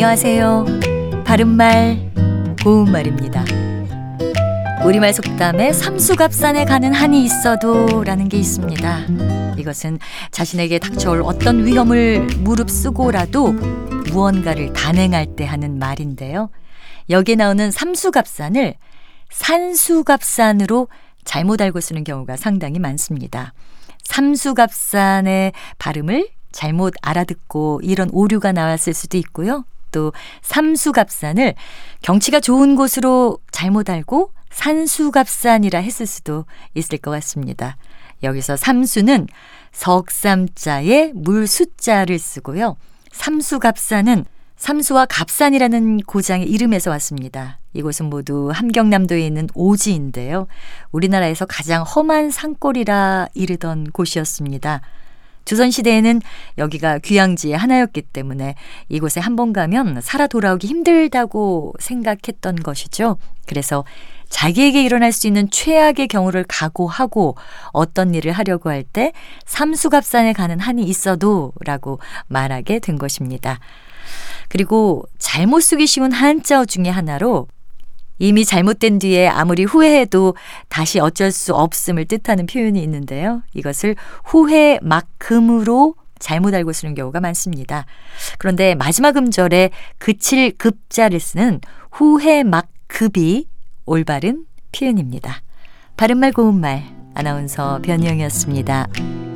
안녕하세요. 바른말, 고운말입니다. 우리말 속담에 삼수갑산에 가는 한이 있어도 라는 게 있습니다. 이것은 자신에게 닥쳐올 어떤 위험을 무릅쓰고라도 무언가를 단행할 때 하는 말인데요. 여기에 나오는 삼수갑산을 산수갑산으로 잘못 알고 쓰는 경우가 상당히 많습니다. 삼수갑산의 발음을 잘못 알아듣고 이런 오류가 나왔을 수도 있고요. 또 삼수갑산을 경치가 좋은 곳으로 잘못 알고 산수갑산이라 했을 수도 있을 것 같습니다. 여기서 삼수는 석삼자에 물 숫자를 쓰고요. 삼수갑산은 삼수와 갑산이라는 고장의 이름에서 왔습니다. 이곳은 모두 함경남도에 있는 오지인데요. 우리나라에서 가장 험한 산골이라 이르던 곳이었습니다. 조선시대에는 여기가 귀향지의 하나였기 때문에 이곳에 한 번 가면 살아 돌아오기 힘들다고 생각했던 것이죠. 그래서 자기에게 일어날 수 있는 최악의 경우를 각오하고 어떤 일을 하려고 할 때 삼수갑산에 가는 한이 있어도 라고 말하게 된 것입니다. 그리고 잘못 쓰기 쉬운 한자어 중의 하나로 이미 잘못된 뒤에 아무리 후회해도 다시 어쩔 수 없음을 뜻하는 표현이 있는데요. 이것을 후회만큼으로 잘못 알고 쓰는 경우가 많습니다. 그런데 마지막 음절에 그칠 급자를 쓰는 후회막급이 올바른 표현입니다. 바른말 고운말 아나운서 변희영이었습니다.